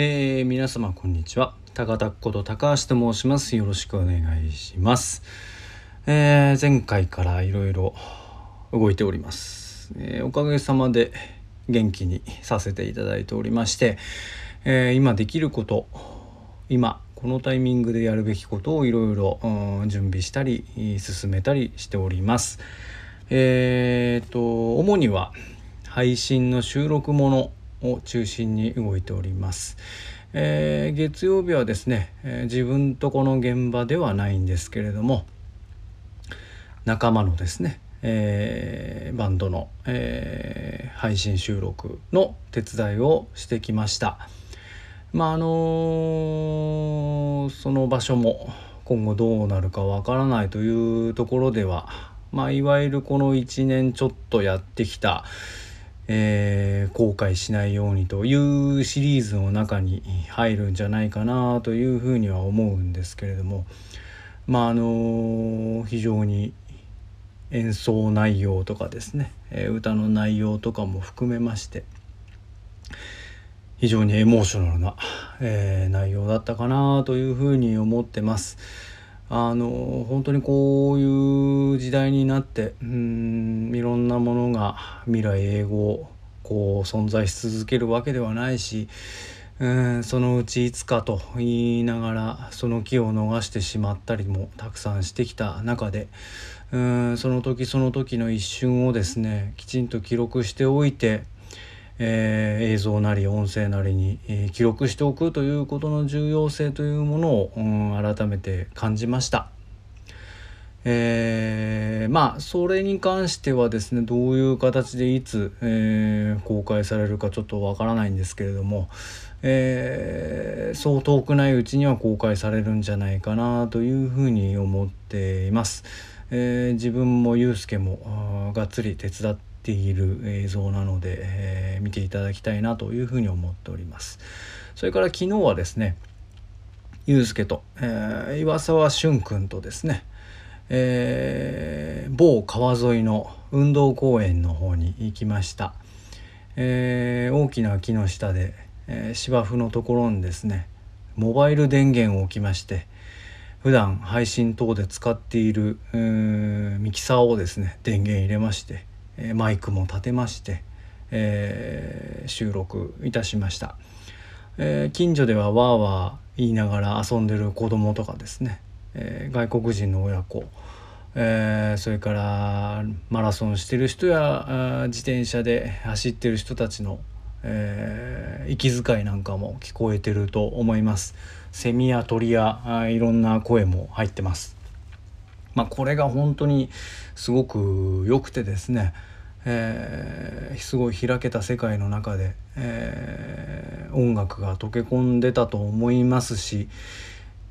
えー、皆様こんにちは。高田こと高橋と申します。よろしくお願いします、えー、前回からいろいろ動いております、えー、おかげさまで元気にさせていただいておりまして、え今できること今このタイミングでやるべきことをいろいろ準備したり進めたりしております。えっと主には配信の収録ものを中心に動いております。えー、月曜日はですね、えー、自分とこの現場ではないんですけれども仲間のですね、えー、バンドの、え配信収録の手伝いをしてきました。まああのその場所も今後どうなるかわからないというところではまあいわゆるこの1年ちょっとやってきたえー、後悔しないようにというシリーズの中に入るんじゃないかなというふうには思うんですけれどもまああの非常に演奏内容とかですね、えー、歌の内容とかも含めまして非常にエモーショナルな、えー、内容だったかなというふうに思ってます。あの本当にこういう時代になってうんいろんなものが未来英語こう存在し続けるわけではないしうんそのうちいつかと言いながらその気を逃してしまったりもたくさんしてきた中でうんその時その時の一瞬をですねきちんと記録しておいてえー、映像なり音声なりに、えー、記録しておくということの重要性というものを、うん、改めて感じました。えー、まあそれに関してはですねどういう形でいつ、えー、公開されるかちょっとわからないんですけれども、えー、そう遠くないうちには公開されるんじゃないかなというふうに思っています。え、自分もゆうすけもがっつり手伝ってている映像なので、えー、見ていただきたいなというふうに思っております。それから昨日はですねゆうすけと、えー、岩沢俊君とですね、えー、某川沿いの運動公園の方に行きました、えー、大きな木の下で、えー、芝生のところにですねモバイル電源を置きまして普段配信等で使っているミキサーをですね電源入れましてマイクも立てまして、えー、収録いたしました、えー、近所ではわーわー言いながら遊んでる子供とかですね、えー、外国人の親子、えそれからマラソンしてる人や自転車で走ってる人たちの、え息遣いなんかも聞こえてると思います。セミや鳥やいろんな声も入ってます。まあ、これが本当にすごく良くてですね、えー、すごい開けた世界の中で、えー、音楽が溶け込んでたと思いますし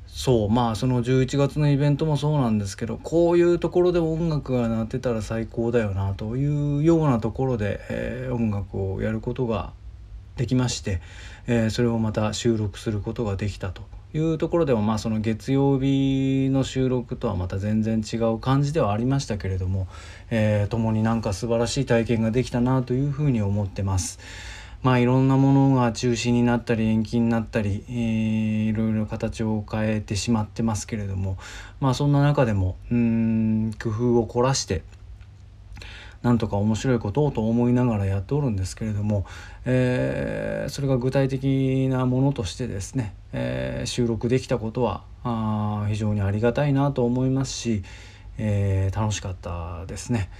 そうまあその11月のイベントもそうなんですけどこういうところで音楽が鳴ってたら最高だよなというようなところで、えー、音楽をやることができまして、え、それをまた収録することができたと。いうところではまあその月曜日の収録とはまた全然違う感じではありましたけれども、えー、共になんか素晴らしい体験ができたなというふうに思ってます。まあいろんなものが中止になったり延期になったり、えー、いろいろ形を変えてしまってますけれどもまあそんな中でもうん工夫を凝らしてなんとか面白いことをと思いながらやっておるんですけれども、えー、それが具体的なものとしてですね、えー、収録できたことはあ非常にありがたいなと思いますし、えー、楽しかったですね。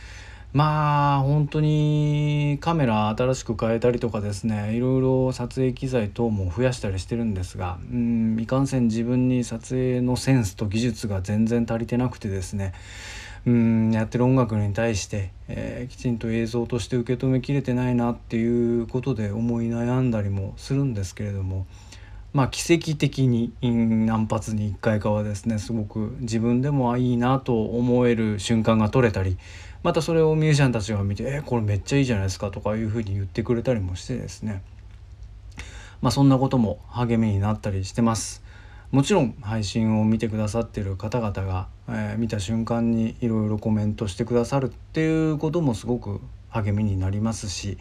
まあ本当にカメラ新しく変えたりとかですねいろいろ撮影機材等も増やしたりしてるんですがうんいかんせん自分に撮影のセンスと技術が全然足りてなくてですねうんやってる音楽に対して、えー、きちんと映像として受け止めきれてないなっていうことで思い悩んだりもするんですけれどもまあ奇跡的に何発に1回かはですねすごく自分でもいいなと思える瞬間が撮れたりまたそれをミュージシャンたちが見て「えー、これめっちゃいいじゃないですか」とかいうふうに言ってくれたりもしてですねまあそんなことも励みになったりしてます。もちろん配信を見てくださってる方々が、えー、見た瞬間にいろいろコメントしてくださるっていうこともすごく励みになりますし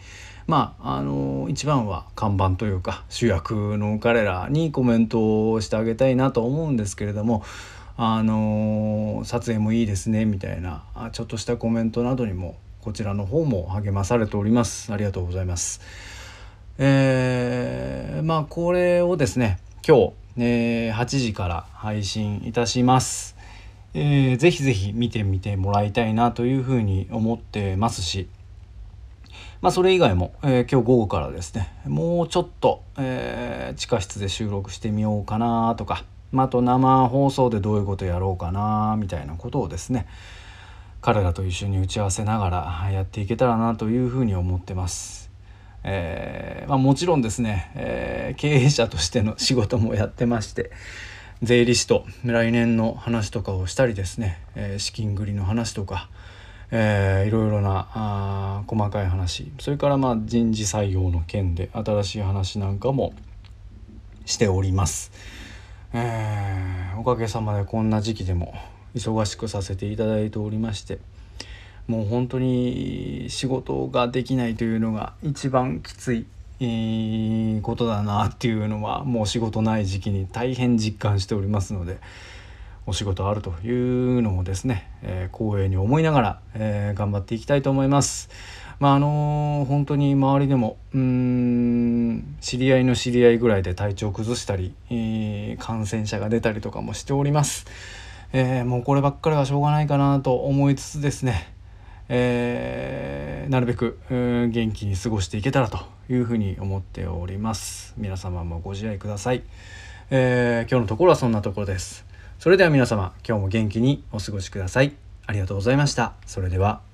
まああの一番は看板というか主役の彼らにコメントをしてあげたいなと思うんですけれどもあの撮影もいいですねみたいなちょっとしたコメントなどにもこちらの方も励まされております。ありがとうございます。えー、まあこれをですね今日、えー、8時から配信いたしますえー、ぜひぜひ見てみてもらいたいなというふうに思ってますしまあ、それ以外も、えー、今日午後からですねもうちょっと、えー、地下室で収録してみようかなとか、まあ、あと生放送でどういうことやろうかなみたいなことをですね彼らと一緒に打ち合わせながらやっていけたらなというふうに思ってます。えーまあ、もちろんですね、えー、経営者としての仕事もやってまして税理士と来年の話とかをしたりですね、えー、資金繰りの話とかえー、いろいろなあ細かい話それからまあ人事採用の件で新しい話なんかもしております。えー、おかげさまでこんな時期でも忙しくさせていただいておりましてもう本当に仕事ができないというのが一番きつい、えー、ことだなっていうのはもう仕事ない時期に大変実感しておりますので。お仕事あるというのもですね、えー、光栄に思いながら、えー、頑張っていきたいと思います。まああのー、本当に周りでもうん知り合いの知り合いぐらいで体調崩したり、えー、感染者が出たりとかもしております。えー、もうこればっかりはしょうがないかなと思いつつですね、えー、なるべく元気に過ごしていけたらというふうに思っております。皆様もご自愛ください。えー、今日のところはそんなところです。それでは皆様今日も元気にお過ごしくださいありがとうございましたそれでは